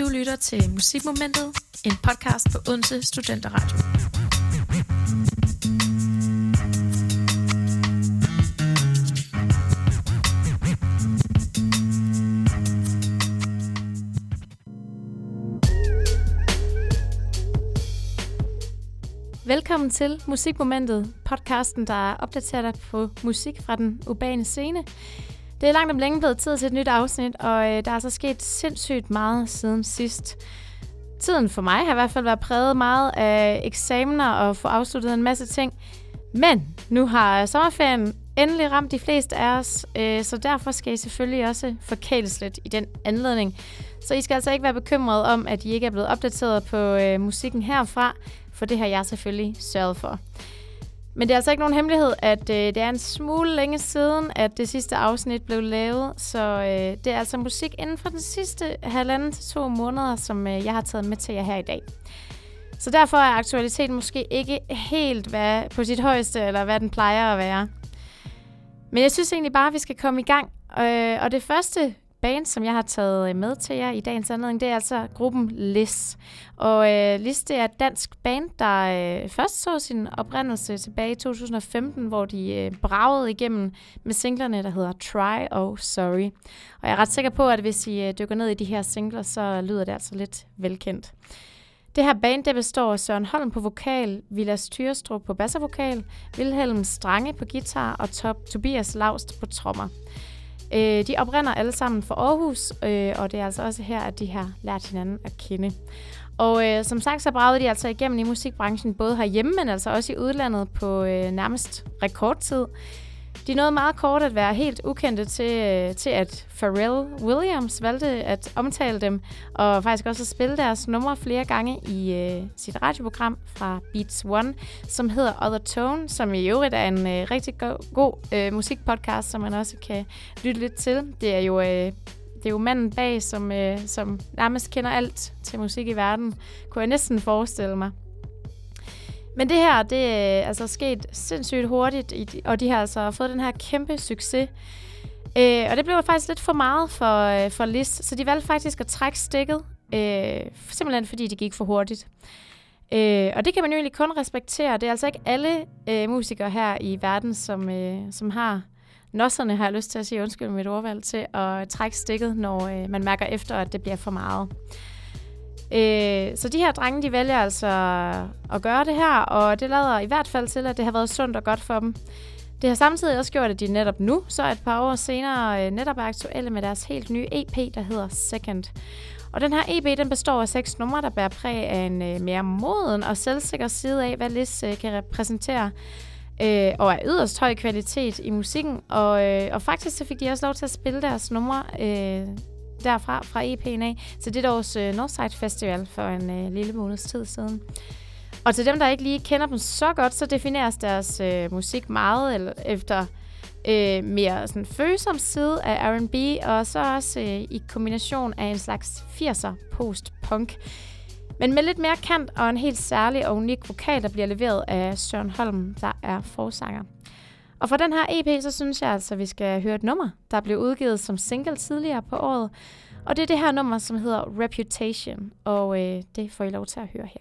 Du lytter til Musikmomentet, en podcast på Odense Studenteradio. Velkommen til Musikmomentet, podcasten, der opdaterer dig på musik fra den urbane scene. Det er langt om længe blevet tid til et nyt afsnit, og øh, der er så sket sindssygt meget siden sidst. Tiden for mig har i hvert fald været præget meget af eksamener og få afsluttet en masse ting. Men nu har sommerferien endelig ramt de fleste af os, øh, så derfor skal I selvfølgelig også forkæles lidt i den anledning. Så I skal altså ikke være bekymrede om, at I ikke er blevet opdateret på øh, musikken herfra, for det har jeg selvfølgelig sørget for. Men det er altså ikke nogen hemmelighed, at øh, det er en smule længe siden, at det sidste afsnit blev lavet. Så øh, det er altså musik inden for den sidste halvanden til to måneder, som øh, jeg har taget med til jer her i dag. Så derfor er aktualiteten måske ikke helt hvad, på sit højeste, eller hvad den plejer at være. Men jeg synes egentlig bare, at vi skal komme i gang. Øh, og det første band, som jeg har taget øh, med til jer i dagens anledning, det er altså gruppen Lis. Og øh, Lis, det er et dansk band, der øh, først så sin oprindelse tilbage i 2015, hvor de øh, bragede igennem med singlerne, der hedder Try og Sorry. Og jeg er ret sikker på, at hvis I øh, dykker ned i de her singler, så lyder det altså lidt velkendt. Det her band det består af Søren Holm på vokal, Vilas Thyrestrup på bassavokal, Wilhelm Strange på guitar og Top Tobias Laust på trommer. Øh, de oprinder alle sammen fra Aarhus, øh, og det er altså også her, at de har lært hinanden at kende. Og øh, som sagt, så bragede de altså igennem i musikbranchen, både herhjemme, men altså også i udlandet på øh, nærmest rekordtid. De nåede meget kort at være helt ukendte til, øh, til at Pharrell Williams valgte at omtale dem, og faktisk også at spille deres numre flere gange i øh, sit radioprogram fra Beats One, som hedder Other Tone, som i øvrigt er en øh, rigtig go- god øh, musikpodcast, som man også kan lytte lidt til. Det er jo... Øh, det er jo manden bag, som, øh, som nærmest kender alt til musik i verden, kunne jeg næsten forestille mig. Men det her, det øh, altså, er altså sket sindssygt hurtigt, og de har altså fået den her kæmpe succes. Øh, og det blev faktisk lidt for meget for, øh, for Liz, så de valgte faktisk at trække stikket, øh, simpelthen fordi det gik for hurtigt. Øh, og det kan man jo egentlig kun respektere. Det er altså ikke alle øh, musikere her i verden, som, øh, som har nosserne, har jeg lyst til at sige, undskyld mit ordvalg, til at trække stikket, når øh, man mærker efter, at det bliver for meget. Øh, så de her drenge, de vælger altså at gøre det her, og det lader i hvert fald til, at det har været sundt og godt for dem. Det har samtidig også gjort, at de netop nu, så et par år senere, øh, netop er aktuelle med deres helt nye EP, der hedder Second. Og den her EP, den består af seks numre, der bærer præg af en øh, mere moden og selvsikker side af, hvad Liz øh, kan repræsentere. Øh, og er yderst høj kvalitet i musikken. Og, øh, og faktisk så fik de også lov til at spille deres numre øh, derfra, fra EP'en af, til det års øh, Northside Festival for en øh, lille måneds tid siden. Og til dem, der ikke lige kender dem så godt, så defineres deres øh, musik meget eller, efter øh, mere sådan følsom side af R&B, og så også øh, i kombination af en slags 80'er post-punk. Men med lidt mere kant og en helt særlig og unik vokal, der bliver leveret af Søren Holm, der er forsanger. Og for den her EP, så synes jeg altså, at vi skal høre et nummer, der blev udgivet som single tidligere på året. Og det er det her nummer, som hedder Reputation, og øh, det får I lov til at høre her.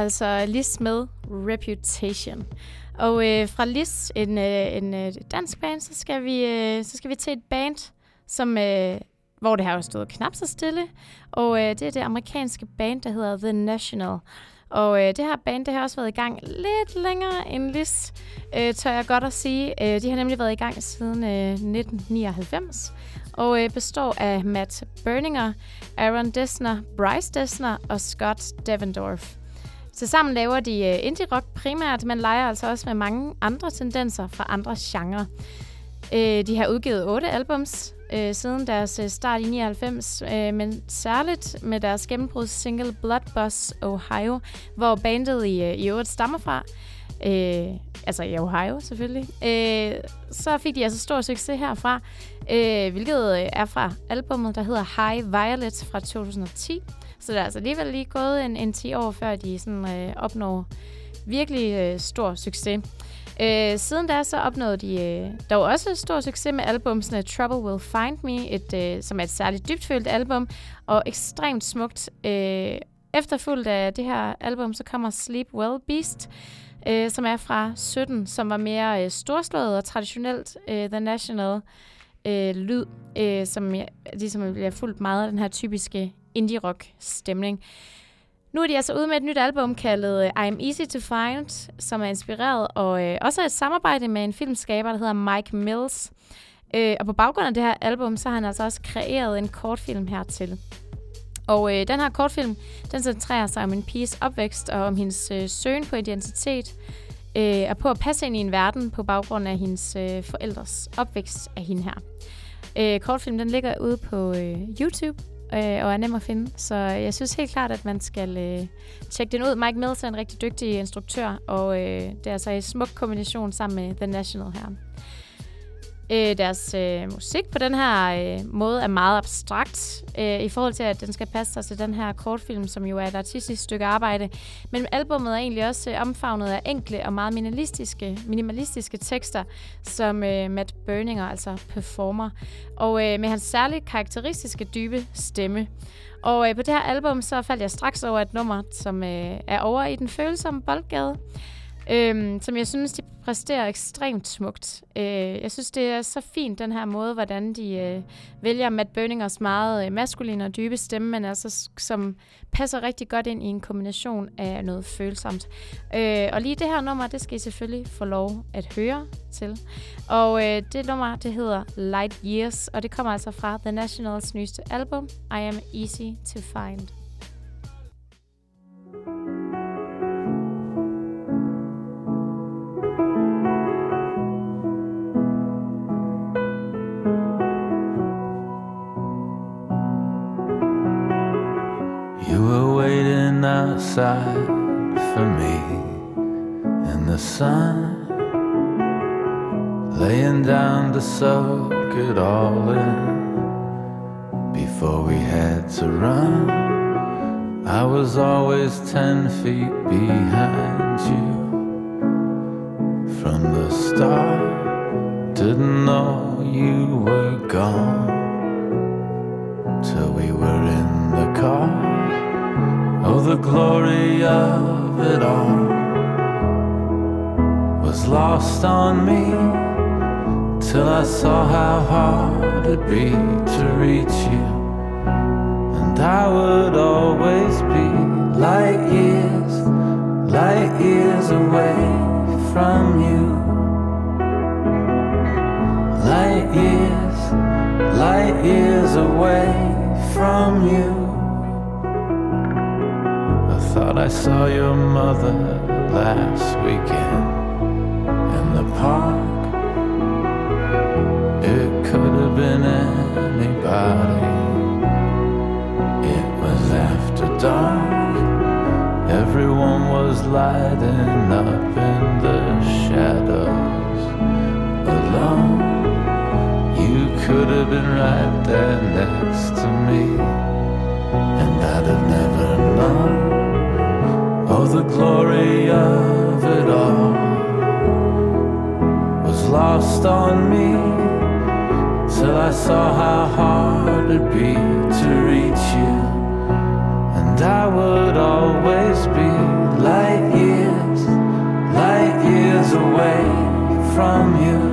Altså Lis med Reputation. Og øh, fra Lis, en, øh, en øh, dansk band, så skal, vi, øh, så skal vi til et band, som, øh, hvor det har jo stået knap så stille. Og øh, det er det amerikanske band, der hedder The National. Og øh, det her band, det har også været i gang lidt længere end Lis, øh, tør jeg godt at sige. Øh, de har nemlig været i gang siden øh, 1999 og øh, består af Matt Berninger, Aaron Dessner, Bryce Dessner og Scott Devendorf. Tilsammen laver de øh, indie-rock primært, men leger altså også med mange andre tendenser fra andre genrer. Uh, de har udgivet otte albums øh, siden deres start i 99, men særligt med deres gennembrudssingle Blood Boss Ohio, hvor bandet i, i øvrigt stammer fra. Øh, altså i Ohio selvfølgelig. Øh, så fik de altså stor succes herfra, øh, hvilket er fra albummet, der hedder High Violet fra 2010. Så det er altså alligevel lige gået en, en 10 år, før de sådan, øh, opnår virkelig øh, stor succes. Øh, siden da så opnåede de øh, dog også stor succes med albumsene Trouble Will Find Me, et, øh, som er et særligt dybtfølt album, og ekstremt smukt. Øh, efterfulgt af det her album, så kommer Sleep Well Beast, øh, som er fra 17, som var mere øh, storslået og traditionelt øh, The National øh, lyd, øh, som jeg, ligesom bliver fuldt meget af den her typiske indie-rock-stemning. Nu er de altså ude med et nyt album kaldet øh, I'm Easy to Find, som er inspireret og øh, også er et samarbejde med en filmskaber, der hedder Mike Mills. Øh, og på baggrund af det her album, så har han altså også kreeret en kortfilm hertil. Og øh, den her kortfilm, den centrerer sig om en piges opvækst og om hendes øh, søgen på identitet, øh, og på at passe ind i en verden på baggrund af hendes øh, forældres opvækst af hende her. Øh, kortfilmen den ligger ude på øh, YouTube, øh, og er nem at finde. Så jeg synes helt klart, at man skal øh, tjekke den ud. Mike Mills er en rigtig dygtig instruktør, og øh, det er altså i smuk kombination sammen med The National her. Øh, deres øh, musik på den her øh, måde er meget abstrakt øh, i forhold til, at den skal passe sig til den her kortfilm, som jo er et artistisk stykke arbejde. Men albummet er egentlig også øh, omfavnet af enkle og meget minimalistiske, minimalistiske tekster, som øh, Matt Berninger altså performer. Og øh, med hans særligt karakteristiske dybe stemme. Og øh, på det her album, så faldt jeg straks over et nummer, som øh, er over i den følsomme boldgade øhm, som jeg synes, de præsterer ekstremt smukt. Øh, jeg synes, det er så fint, den her måde, hvordan de øh, vælger Matt Berningers meget øh, maskuline og dybe stemme, men altså, som passer rigtig godt ind i en kombination af noget følsomt. Øh, og lige det her nummer, det skal I selvfølgelig få lov at høre til. Og øh, det nummer, det hedder Light Years, og det kommer altså fra The Nationals nyeste album, I Am Easy to Find. Outside for me in the sun, laying down to soak it all in before we had to run. I was always ten feet behind you from the start. Didn't know you were gone the glory of it all was lost on me till I saw how hard it'd be to reach you. And I would always be light years, light years away from you. Light years, light years away from you. I saw your mother last weekend in the park. It could have been anybody. It was after dark. Everyone was lighting up in the shadows alone. You could have been right there next to me, and I'd have never known. The glory of it all was lost on me till I saw how hard it'd be to reach you, and I would always be light years, light years away from you.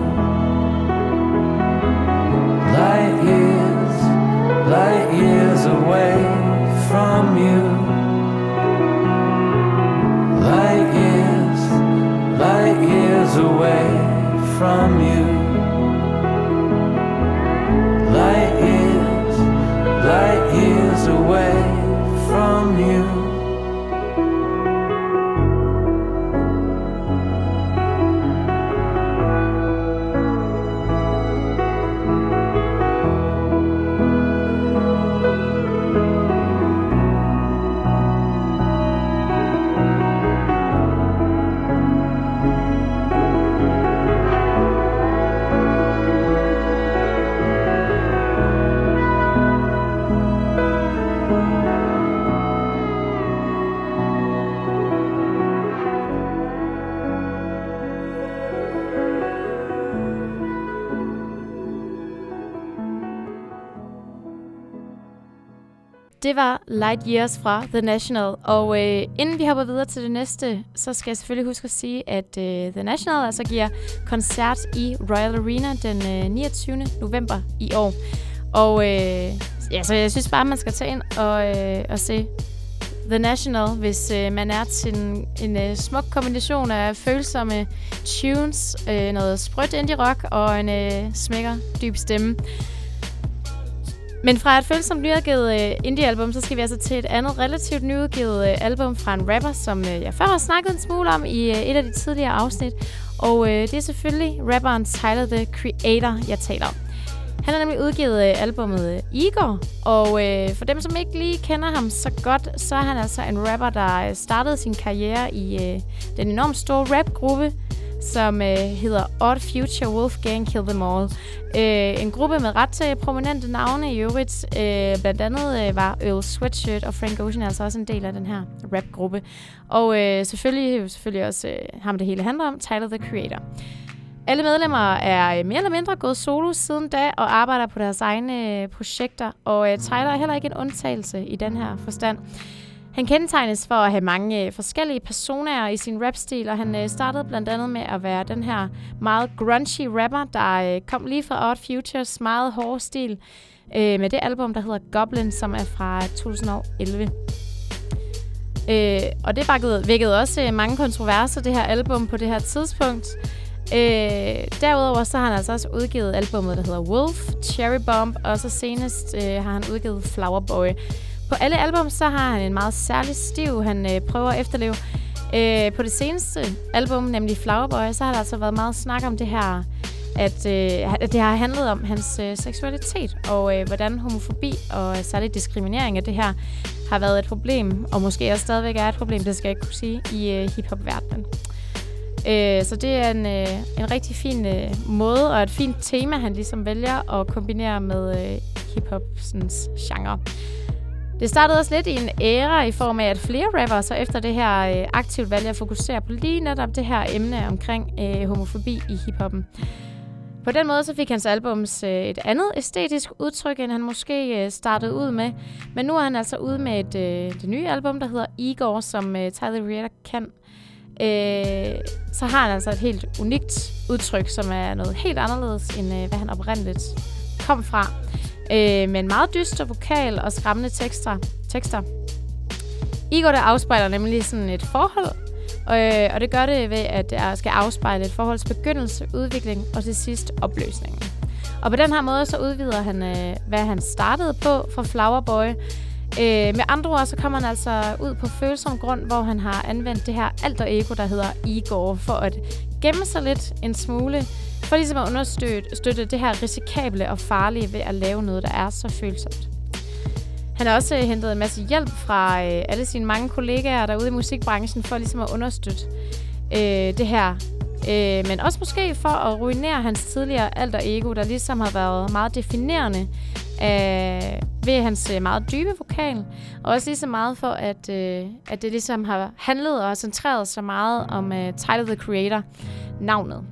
From you. Light years, light years away Det var Light Years fra The National. Og øh, inden vi hopper videre til det næste, så skal jeg selvfølgelig huske at sige, at øh, The National altså giver koncert i Royal Arena den øh, 29. november i år. Og øh, ja, så jeg synes bare, man skal tage ind og, øh, og se The National, hvis øh, man er til en, en øh, smuk kombination af følsomme tunes, øh, noget sprødt indie rock og en øh, smækker dyb stemme. Men fra et følsomt nyudgivet øh, indie-album, så skal vi altså til et andet relativt nyudgivet øh, album fra en rapper, som øh, jeg før har snakket en smule om i øh, et af de tidligere afsnit. Og øh, det er selvfølgelig rapperen Tyler, The Creator, jeg taler om. Han har nemlig udgivet øh, albumet øh, Igor, og øh, for dem, som ikke lige kender ham så godt, så er han altså en rapper, der øh, startede sin karriere i øh, den enormt store rapgruppe, som øh, hedder Odd Future Wolfgang Kill Them All. Øh, en gruppe med ret til prominente navne i øvrigt. Øh, blandt andet øh, var Earl Sweatshirt og Frank Ocean altså også en del af den her rapgruppe. Og øh, selvfølgelig, selvfølgelig også øh, ham, det hele handler om, Tyler, the Creator. Alle medlemmer er øh, mere eller mindre gået solo siden da og arbejder på deres egne øh, projekter, og øh, Tyler er heller ikke en undtagelse i den her forstand. Han kendetegnes for at have mange øh, forskellige personer i sin rapstil, og han øh, startede blandt andet med at være den her meget grungy rapper, der øh, kom lige fra Odd Futures meget hårde stil med det album, der hedder Goblin, som er fra 2011. Øh, og det bakkede, vækkede også øh, mange kontroverser, det her album på det her tidspunkt. Øh, derudover så har han altså også udgivet albumet, der hedder Wolf, Cherry Bomb, og så senest øh, har han udgivet Flower Boy. På alle album så har han en meget særlig stiv, han øh, prøver at efterleve. Øh, på det seneste album, nemlig Flowerboy, så har der altså været meget snak om det her, at, øh, at det har handlet om hans øh, seksualitet, og øh, hvordan homofobi og særligt diskriminering af det her har været et problem, og måske også stadigvæk er et problem, det skal jeg ikke kunne sige, i øh, hiphop-verdenen. Øh, så det er en, øh, en rigtig fin øh, måde og et fint tema, han ligesom vælger at kombinere med øh, hiphopsens genre. Det startede også lidt i en æra i form af, at flere rappere så efter det her øh, aktivt valgte at fokusere på lige netop det her emne omkring øh, homofobi i hiphoppen. På den måde så fik hans albums øh, et andet æstetisk udtryk, end han måske øh, startede ud med. Men nu er han altså ude med et, øh, det nye album, der hedder Igor, som øh, Tyler Creator kan. Øh, så har han altså et helt unikt udtryk, som er noget helt anderledes, end øh, hvad han oprindeligt kom fra. Øh, med en meget dyster vokal og skræmmende tekster. tekster. Igor der afspejler nemlig sådan et forhold, øh, og det gør det ved, at det skal afspejle et forholds begyndelse, udvikling og til sidst opløsningen. Og på den her måde så udvider han, øh, hvad han startede på fra Flowerboy. Øh, med andre ord, så kommer han altså ud på følsom grund, hvor han har anvendt det her alter ego, der hedder Igor, for at gemme sig lidt en smule, for ligesom at understøtte støtte det her risikable og farlige ved at lave noget, der er så følsomt. Han har også øh, hentet en masse hjælp fra øh, alle sine mange kollegaer derude i musikbranchen for ligesom at understøtte øh, det her. Øh, men også måske for at ruinere hans tidligere alter ego, der ligesom har været meget definerende øh, ved hans øh, meget dybe vokal. Og også lige så meget for, at, øh, at det ligesom har handlet og centreret sig meget om øh, Tyler, the Creator, navnet.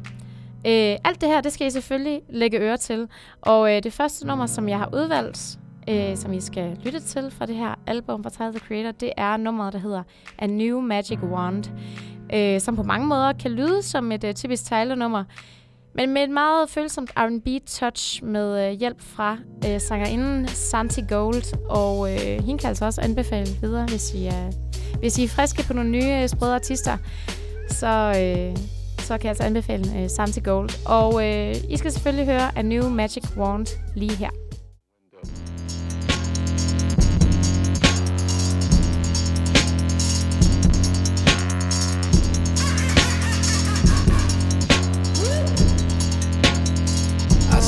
Øh, alt det her, det skal I selvfølgelig lægge øre til. Og øh, det første nummer, som jeg har udvalgt, øh, som I skal lytte til fra det her album fra Tyler, the Creator, det er nummeret, der hedder A New Magic Wand, øh, som på mange måder kan lyde som et øh, typisk Tyler-nummer, men med et meget følsomt R&B-touch med øh, hjælp fra øh, sangerinden Santi Gold. Og øh, hende kan altså også anbefale videre, hvis I er, hvis I er friske på nogle nye øh, sprøde artister. Så, øh, så kan jeg altså anbefale øh, Santi Gold. Og øh, I skal selvfølgelig høre A New Magic Wand lige her.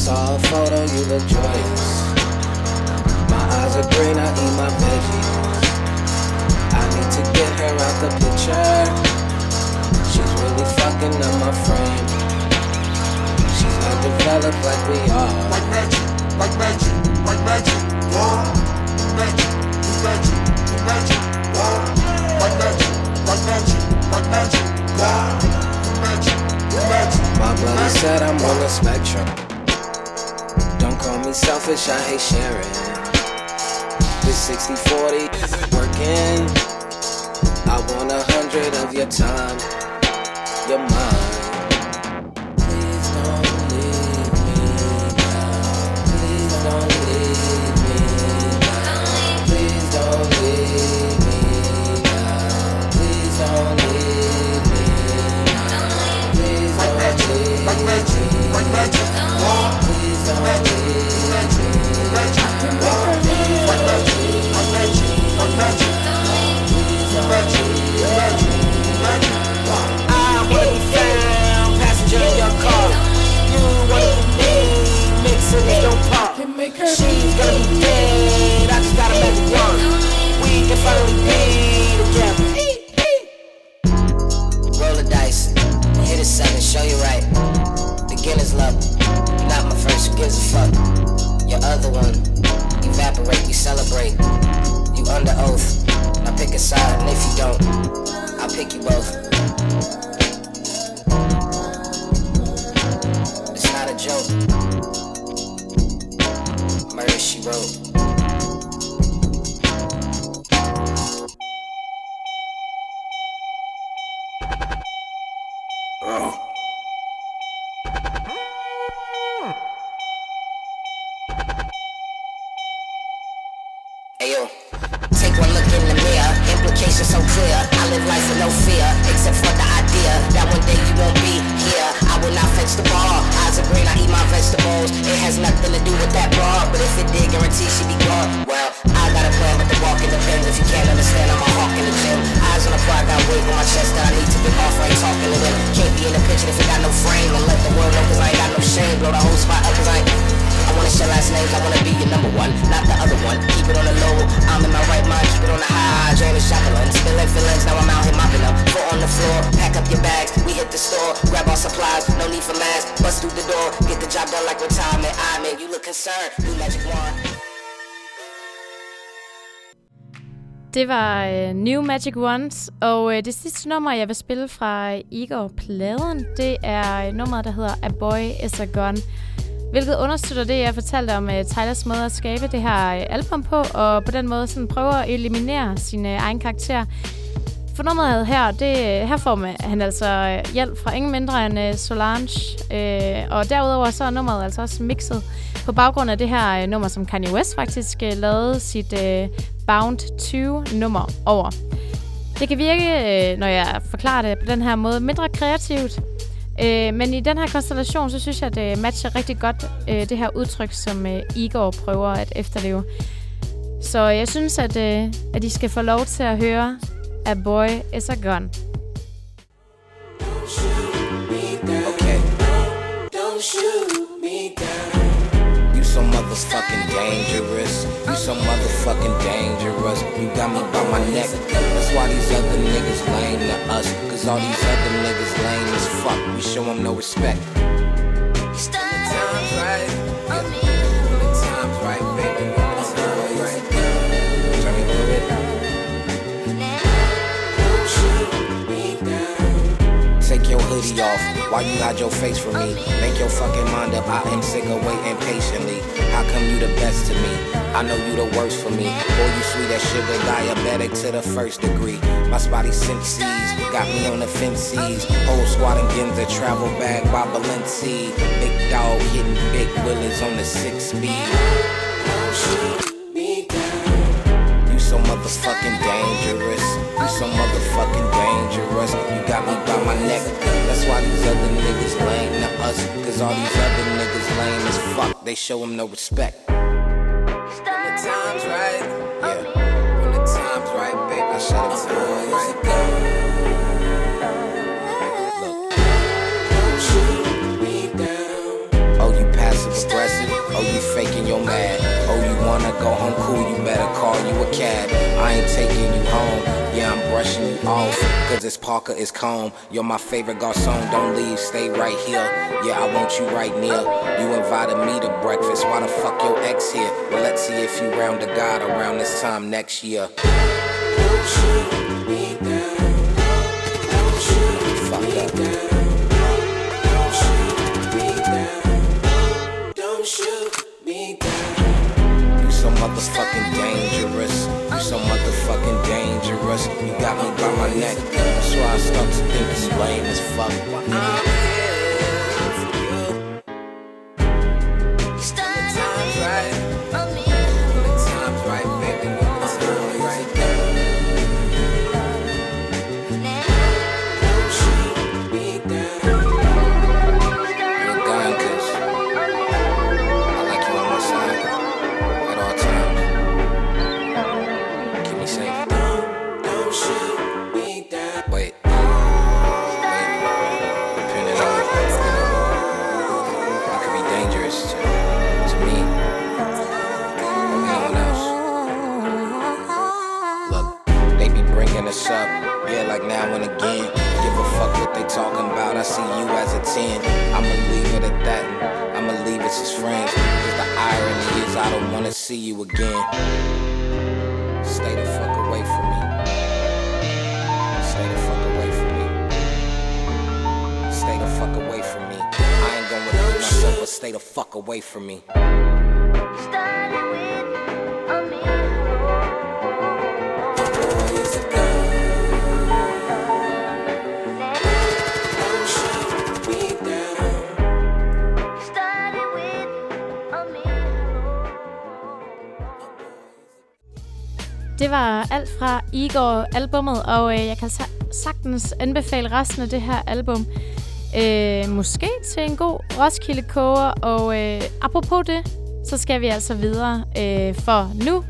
saw a photo, you look joyous. My eyes are green, I eat my veggies. I need to get her out the picture. She's really fucking up my frame. She's not developed like we are. Like magic, like magic, like magic, war. Magic, magic, magic, war. Like magic, like magic, like magic, war. Magic, magic. My brother said I'm on the spectrum. Don't call me selfish, I hate sharing. This 60 40 working. I want a hundred of your time, your mind. Please don't leave me now. Please don't leave me now. Please don't leave me now. Please don't leave me now. Please don't leave like magic, me like magic, war. Please don't leave magic, magic, park. She's gonna be dead, I just gotta make it work. We can finally be together. Roll the dice, hit a seven, show you right. Beginner's luck, not my first, who gives a fuck? Your other one, evaporate, we celebrate. You under oath, I pick a side, and if you don't, I'll pick you both. It's not a joke road. Magic Ones, og øh, det sidste nummer, jeg vil spille fra Igor-pladen, det er nummeret, der hedder A Boy Is A Gun. Hvilket understøtter det, jeg fortalte om øh, Tylers måde at skabe det her øh, album på, og på den måde sådan prøver at eliminere sin øh, egen karakter. For nummeret her, det, øh, her får man, han altså øh, hjælp fra ingen mindre end øh, Solange, øh, og derudover så er nummeret altså også mixet på baggrund af det her øh, nummer, som Kanye West faktisk øh, lavede sit øh, Bound 20-nummer over. Det kan virke, øh, når jeg forklarer det på den her måde, mindre kreativt, Øh, men i den her konstellation, så synes jeg, at det matcher rigtig godt øh, det her udtryk, som øh, Igor prøver at efterleve. Så jeg synes, at, øh, at I skal få lov til at høre A Boy Is A Gun. Motherfucking dangerous. You so motherfucking dangerous. You got me by my neck. That's why these other niggas lame to us. Cause all these other niggas lame as fuck. We show them no respect. When the time's right. Hoodie off. Why you hide your face from me? Make your fucking mind up. I am sick of waiting patiently. How come you the best to me? I know you the worst for me. Boy, you sweet as sugar, diabetic to the first degree. My spotty senses got me on the fences. Whole squad and Ginza travel bag by Balenci. Big dog hitting big willies on the six speed. You so motherfucking dangerous. You so motherfucking dangerous. You got me by my neck. That's why these other niggas lame to us. Cause all these other niggas lame as fuck. They show them no respect. When the time's right, yeah. When the time's right, baby, I shut up time right Look. Oh, you passive aggressive. Oh, you faking your mad. Wanna go home cool, you better call you a cab. I ain't taking you home. Yeah, I'm brushing you off. Cause it's Parker, it's calm. You're my favorite garçon. Don't leave, stay right here. Yeah, I want you right near. You invited me to breakfast. Why the fuck your ex here? Well, let's see if you round the God around this time next year. Don't shoot me down. Don't shoot me fuck motherfucking dangerous. You so motherfucking dangerous. You got me by my neck. That's why I start to think it's lame as fuck. Det var alt fra Igor-albummet, og øh, jeg kan sagtens anbefale resten af det her album. Øh, måske til en god Roskilde koger, og øh, apropos det, så skal vi altså videre, øh, for nu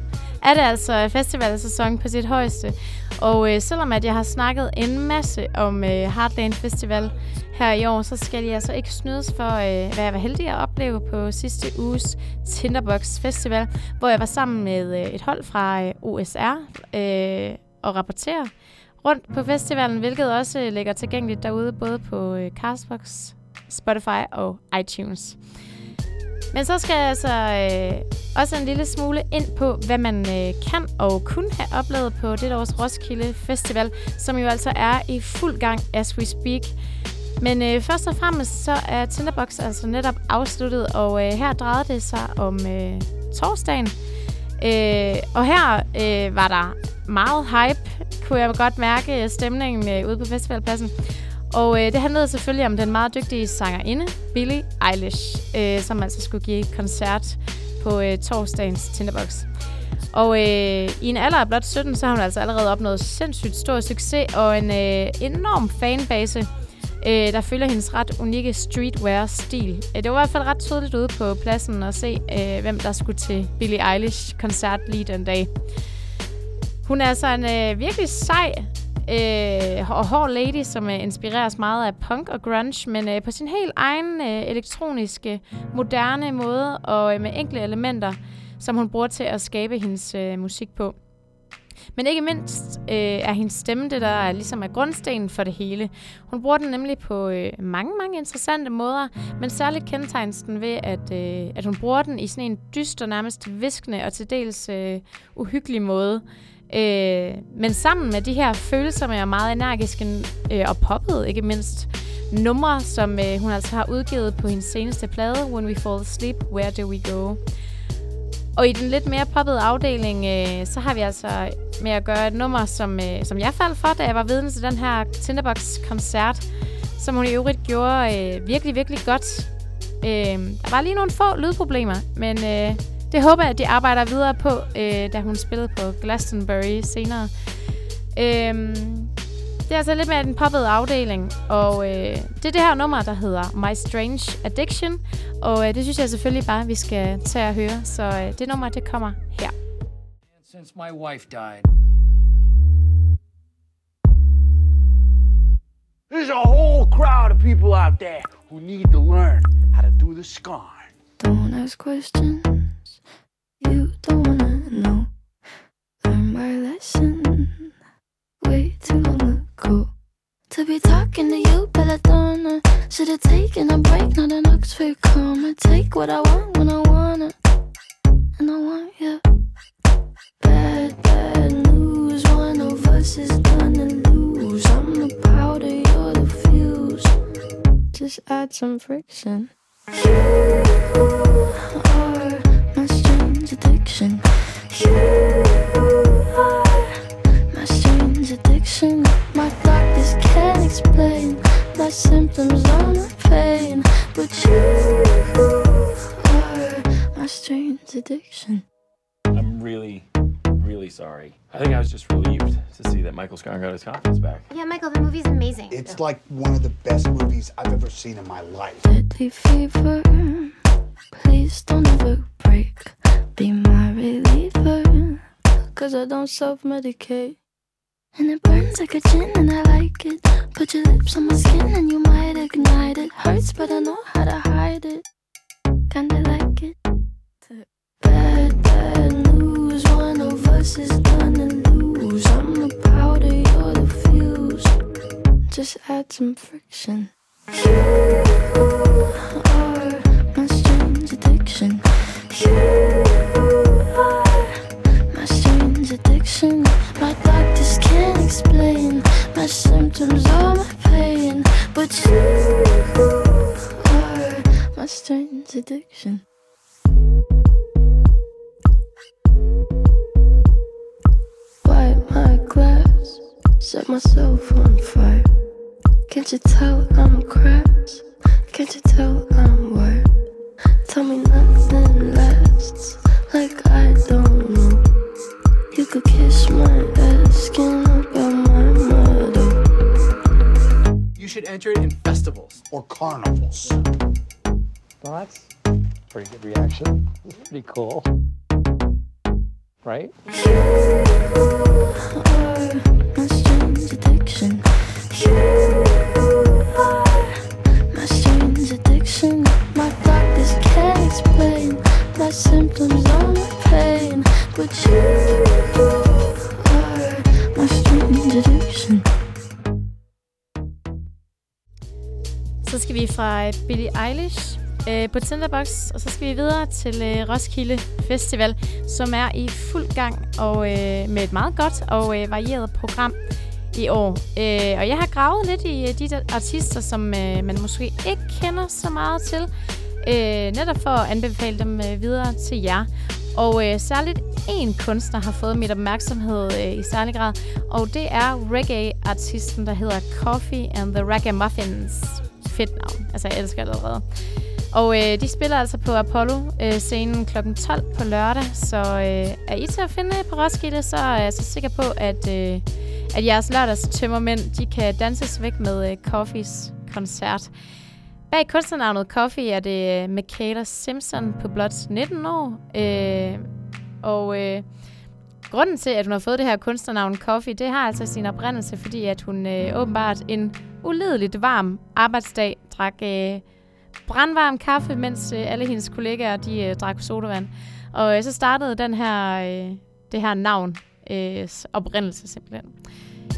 er det altså festivalsæson på sit højeste. Og øh, selvom at jeg har snakket en masse om øh, Heartland Festival her i år, så skal jeg altså ikke snydes for, øh, hvad jeg var heldig at opleve på sidste uges Tinderbox Festival, hvor jeg var sammen med øh, et hold fra øh, OSR øh, og rapporterer rundt på festivalen, hvilket også øh, ligger tilgængeligt derude, både på øh, Castbox, Spotify og iTunes. Men så skal jeg altså øh, også en lille smule ind på, hvad man øh, kan og kunne have oplevet på det års Roskilde Festival, som jo altså er i fuld gang as we speak. Men øh, først og fremmest så er Tinderbox altså netop afsluttet, og øh, her drejede det sig om øh, torsdagen. Øh, og her øh, var der meget hype, kunne jeg godt mærke øh, stemningen øh, ude på festivalpladsen. Og øh, det handlede selvfølgelig om den meget dygtige sangerinde, Billie Eilish, øh, som altså skulle give koncert på øh, torsdagens Tinderbox. Og øh, i en alder af blot 17, så har hun altså allerede opnået sindssygt stor succes og en øh, enorm fanbase øh, der følger hendes ret unikke streetwear-stil. Øh, det var i hvert fald ret tydeligt ude på pladsen at se, øh, hvem der skulle til Billie Eilish-koncert lige den dag. Hun er altså en øh, virkelig sej øh, og hård lady, som øh, inspireres meget af punk og grunge, men øh, på sin helt egen øh, elektroniske, moderne måde og øh, med enkle elementer, som hun bruger til at skabe hendes øh, musik på. Men ikke mindst øh, er hendes stemme det, der er, ligesom er grundstenen for det hele. Hun bruger den nemlig på øh, mange, mange interessante måder, men særligt kendetegnes den ved, at, øh, at hun bruger den i sådan en dyster, nærmest viskende og til dels øh, uhyggelig måde. Øh, men sammen med de her følsomme og meget energiske øh, og poppede, ikke mindst, numre, som øh, hun altså har udgivet på hendes seneste plade, When We Fall Asleep, Where Do We Go? Og i den lidt mere poppede afdeling, øh, så har vi altså med at gøre et nummer, som, øh, som jeg faldt for, da jeg var vidne til den her Tinderbox-koncert, som hun i øvrigt gjorde øh, virkelig, virkelig godt. Øh, der var lige nogle få lydproblemer, men øh, det håber jeg, at de arbejder videre på, øh, da hun spillede på Glastonbury senere. Øh, det er altså lidt mere den poppede afdeling, og øh, det er det her nummer, der hedder My Strange Addiction, og øh, det synes jeg selvfølgelig bare, vi skal tage og høre, så øh, det nummer, det kommer her. Since my wife died. There's a whole crowd of people out there who need to learn how to do the scarn. Don't ask questions you don't wanna know. Learn my lesson To be talking to you, Belladonna. Should've taken a break, not an Oxford comma. Take what I want when I wanna, and I want you. Bad, bad news. One of us is gonna lose. I'm the powder, you're the fuse. Just add some friction. You are my strange addiction. You are my strange addiction. My doctors can't explain my symptoms or my pain, but you are my strange addiction. I'm really, really sorry. I think I was just relieved to see that Michael Scarn got his confidence back. Yeah, Michael, the movie's amazing. It's like one of the best movies I've ever seen in my life. Deadly fever. Please don't ever break. Be my reliever. Cause I don't self medicate. And it burns like a gin and I like it. Put your lips on my skin and you might ignite it. Hurts, but I know how to hide it. Kinda like it. Bad, bad news. One of us is gonna lose. I'm the powder, you're the fuse. Just add some friction. You are my strange addiction. You My doctors can't explain my symptoms or my pain, but you are my strange addiction. My glass, set myself on fire. Can't you tell I'm cracked? Can't you tell I'm wired? Tell me nothing lasts, like I don't know. You could kiss my ass, skin up my motto. You should enter it in festivals. Or carnivals. Well, that's a pretty good reaction. It's pretty cool. Right? My strange addiction. My strange doctors can't explain my symptoms or my pain, but you are my strange addiction. Så skal vi fra Billie Eilish øh, på Tinderbox, og så skal vi videre til øh, Roskilde Festival, som er i fuld gang og øh, med et meget godt og øh, varieret program i år. Øh, og jeg har gravet lidt i øh, de der artister, som øh, man måske ikke kender så meget til, øh, netop for at anbefale dem øh, videre til jer. Og øh, særligt en kunstner har fået mit opmærksomhed øh, i særlig grad, og det er reggae-artisten, der hedder Coffee and the Ragamuffins. Fedt navn. Altså, jeg elsker det allerede. Og øh, de spiller altså på Apollo-scenen øh, kl. 12 på lørdag, så øh, er I til at finde på Roskilde, så øh, er jeg så sikker på, at, øh, at jeres lørdags tømmermænd, de kan danses væk med øh, Coffees koncert. Bag kunstnernavnet Coffee er det øh, Michaela Simpson på blot 19 år. Øh, og øh, grunden til, at hun har fået det her kunstnernavn Coffee, det har altså sin oprindelse, fordi at hun øh, åbenbart en uledeligt varm arbejdsdag drak øh, brandvarm kaffe, mens øh, alle hendes kollegaer de øh, drak sodavand. Og øh, så startede den her, øh, det her navn øh, oprindelse simpelthen.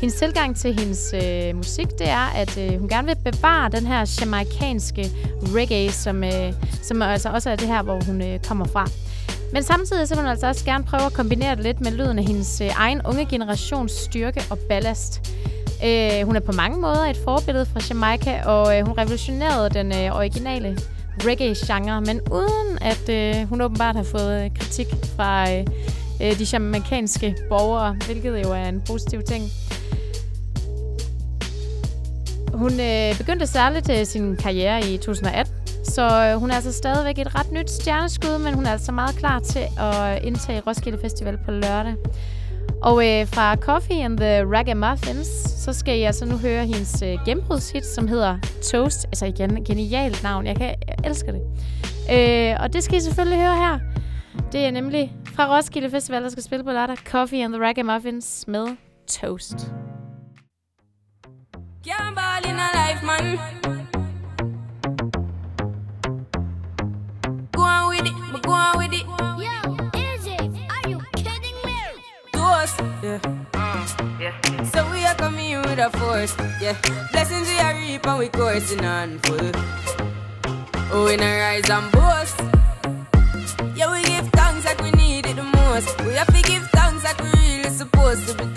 Hendes tilgang til hendes øh, musik, det er, at øh, hun gerne vil bevare den her jamaikanske reggae, som, øh, som altså også er det her, hvor hun øh, kommer fra. Men samtidig så vil hun altså også gerne prøve at kombinere det lidt med lyden af hendes øh, egen unge generations styrke og ballast. Øh, hun er på mange måder et forbillede fra Jamaica, og øh, hun revolutionerede den øh, originale reggae-genre, men uden at øh, hun åbenbart har fået øh, kritik fra øh, øh, de jamaikanske borgere, hvilket jo er en positiv ting. Hun øh, begyndte særligt øh, sin karriere i 2018, så øh, hun er altså stadigvæk et ret nyt stjerneskud, men hun er altså meget klar til at indtage Roskilde Festival på lørdag. Og øh, fra Coffee and the Ragamuffins, så skal I altså nu høre hendes øh, gennembrudshit, som hedder Toast. Altså igen, genialt navn. Jeg, kan, jeg elsker det. Øh, og det skal I selvfølgelig høre her. Det er nemlig fra Roskilde Festival, der skal spille på lørdag. Coffee and the Ragamuffins med Toast. In a life, man. Go on with it, but go on with it. Yo, Izzy, are you kidding me? Toast, yeah. yeah. So we are coming here with a force, yeah. Blessings we are reap and we coursing on full. Oh, we not rise and boast. Yeah, we give thanks like we need it the most. We have to give thanks like we really supposed to be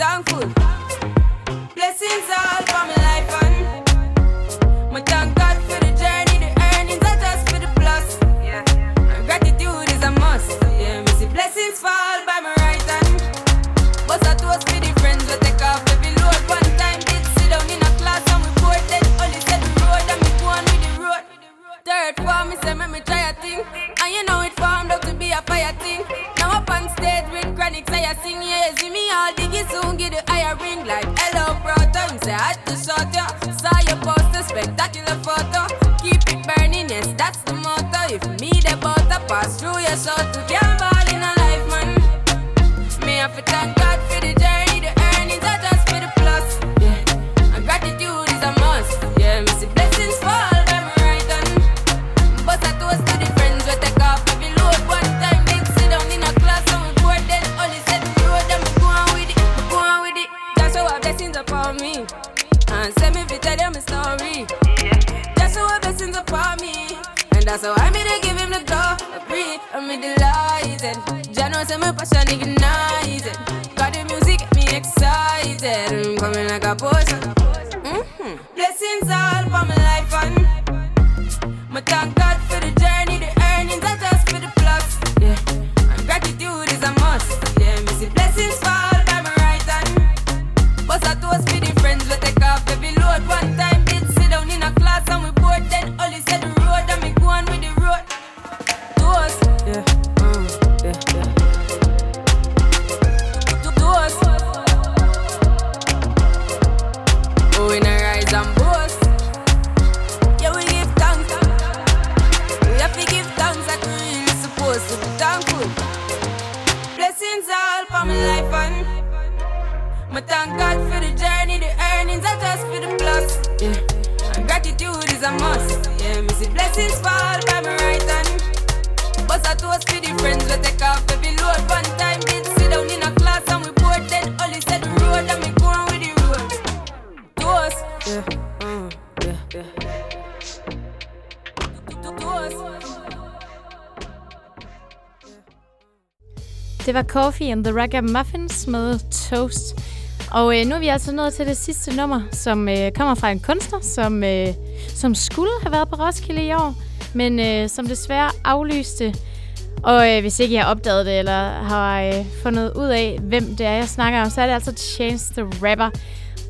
But toast for the friends we take off every load. One time did sit down in a class and we bored then is said the road and we go on with the road. Toast, yeah, mm, yeah, yeah. Det var Coffee and the Ragamuffins med Toast. Og øh, nu er vi altså nået til det sidste nummer, som øh, kommer fra en kunstner, som, øh, som skulle have været på Roskilde i år, men øh, som desværre aflyste. Og øh, hvis ikke jeg har opdaget det, eller har øh, fundet ud af, hvem det er, jeg snakker om, så er det altså Chance the Rapper.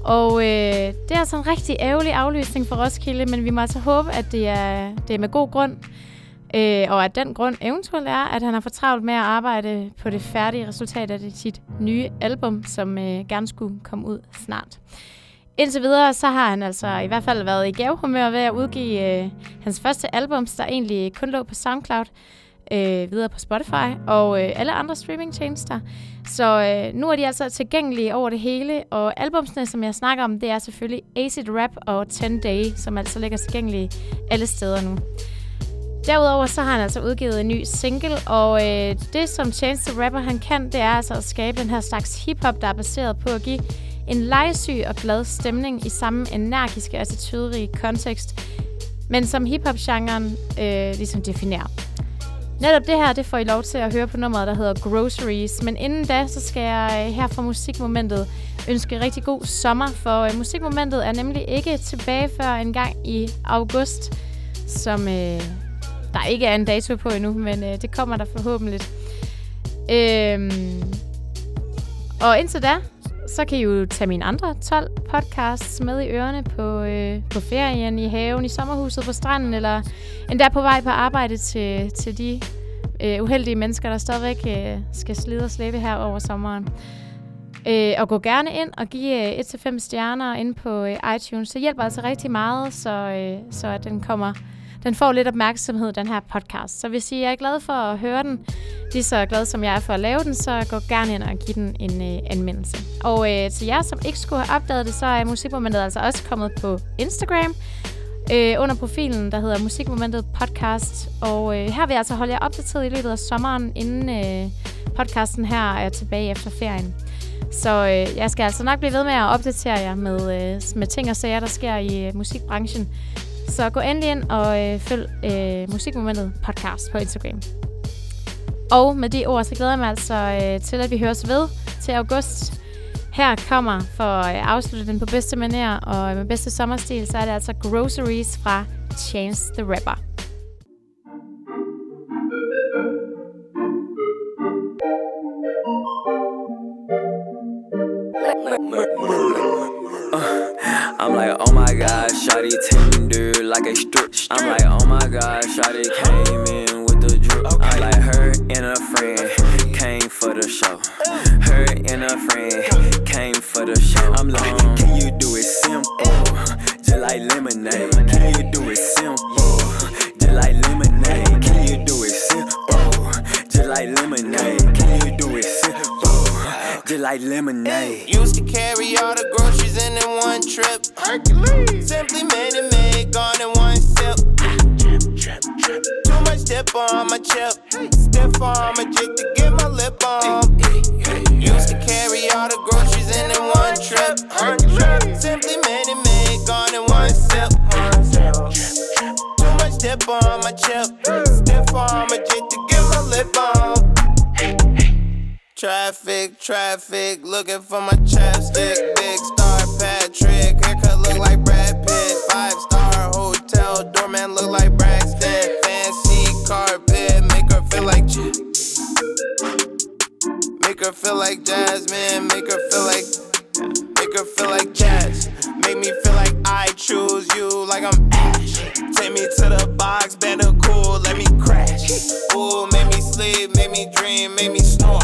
Og øh, det er altså en rigtig ærgerlig aflysning for Roskilde, men vi må altså håbe, at det er, det er med god grund. Øh, og at den grund eventuelt er, at han har for travlt med at arbejde på det færdige resultat af det, sit nye album, som øh, gerne skulle komme ud snart. Indtil videre, så har han altså i hvert fald været i gavehumør ved at udgive øh, hans første album, der egentlig kun lå på SoundCloud, øh, videre på Spotify og øh, alle andre streamingtjenester. Så øh, nu er de altså tilgængelige over det hele, og albumsene, som jeg snakker om, det er selvfølgelig Acid Rap og 10 Day, som altså ligger tilgængelige alle steder nu. Derudover så har han altså udgivet en ny single, og øh, det som Chance the Rapper han kan, det er altså at skabe den her slags hiphop, der er baseret på at give en legesyg og glad stemning i samme energiske og altså tydelige kontekst, men som hiphop-genren øh, ligesom definerer. Netop det her, det får I lov til at høre på nummeret, der hedder Groceries. Men inden da, så skal jeg øh, her fra Musikmomentet ønske rigtig god sommer, for øh, Musikmomentet er nemlig ikke tilbage før en gang i august, som øh, der ikke er en dato på endnu, men øh, det kommer der forhåbentlig. Øhm, og indtil da, så kan I jo tage mine andre 12 podcasts med i ørerne på, øh, på ferien, i haven, i sommerhuset, på stranden, eller endda på vej på arbejde til, til de øh, uheldige mennesker, der stadigvæk øh, skal slide og slæbe her over sommeren. Øh, og gå gerne ind og give øh, 1-5 stjerner ind på øh, iTunes. Det hjælper altså rigtig meget, så, øh, så at den kommer den får lidt opmærksomhed, den her podcast. Så hvis I er glade for at høre den, lige så glad som jeg er for at lave den, så gå gerne ind og giv den en øh, anmeldelse. Og øh, til jer, som ikke skulle have opdaget det, så er Musikmomentet altså også kommet på Instagram, øh, under profilen, der hedder Musikmomentet Podcast. Og øh, her vil jeg altså holde jer opdateret i løbet af sommeren, inden øh, podcasten her er tilbage efter ferien. Så øh, jeg skal altså nok blive ved med at opdatere jer med, øh, med ting og sager, der sker i øh, musikbranchen. Så gå endelig ind og øh, følg øh, Musikmomentet podcast på Instagram. Og med de ord, så glæder jeg mig altså øh, til, at vi høres ved til august. Her kommer, for øh, at afslutte den på bedste manér og med bedste sommerstil, så er det altså Groceries fra Chance the Rapper. Like a strip. I'm like, oh my god, shawty came in with the drip. I'm like, her and a friend came for the show. Her and a friend came for the show. I'm like, can you do it simple, just like lemonade? Can you do it simple, just like lemonade? Can you do it simple, just like lemonade? Like lemonade? Used to carry all the groceries in in one trip. Hercules. Simply made it made, gone in one sip. Too much dip on my chip. Stiff on my jig to get my lip on. Used to carry all the groceries in in one trip. Hercules. Simply made it made, gone in one sip. Too much dip on my chip. Stiff on my jig to get my lip on. Traffic, traffic, looking for my chapstick. Big star Patrick, haircut look like Brad Pitt. Five star hotel, doorman look like Braxton. Fancy carpet, make her feel like. J- Make her feel like Jasmine, make her feel like. Make her feel like jazz. Make me feel like I choose you like I'm Ash. Take me to the box, better cool, let me crash. Ooh, make me sleep, make me dream, make me snore.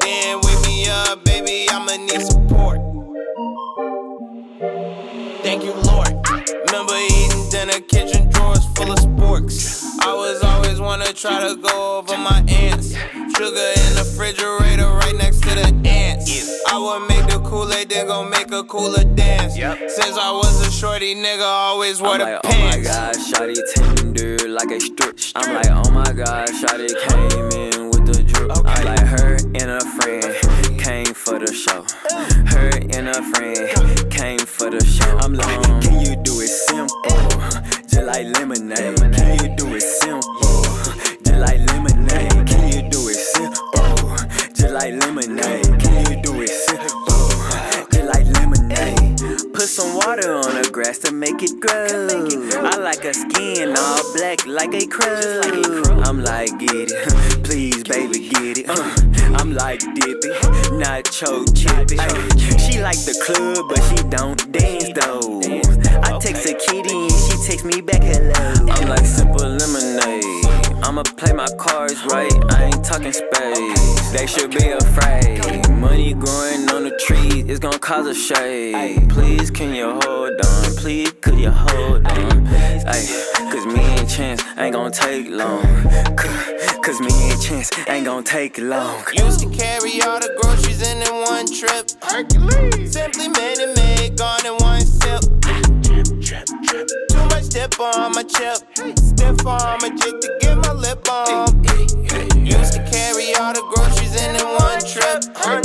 Then wake me up, baby, I'ma need support. Thank you, Lord. Remember eating a kitchen drawers full of sporks. I was always wanna try to go over my ants. Sugar in the refrigerator right next to the ants. I would make the Kool-Aid, then go make a cooler dance. Since I was a shorty nigga, always wore I'm the like, pants. oh my god, shawty tender like a strip. I'm like, oh my god, shawty came in with the drip. I'm like, her and a friend came for the show. Her and a friend came for the show. I'm like, can you do it simple, just like lemonade? Can you do it simple, should be afraid. Money growing on the trees, it's gonna cause a shade. Please, can you hold on? Please, could you hold on? Ay, cause me and Chance ain't gonna take long. Cause, cause me and Chance ain't gonna take long. Used to carry all the groceries in in one trip. Hercules. Simply made it made, gone in one sip. Too much dip on my chip. Stiff on my jig to get my lip on. up.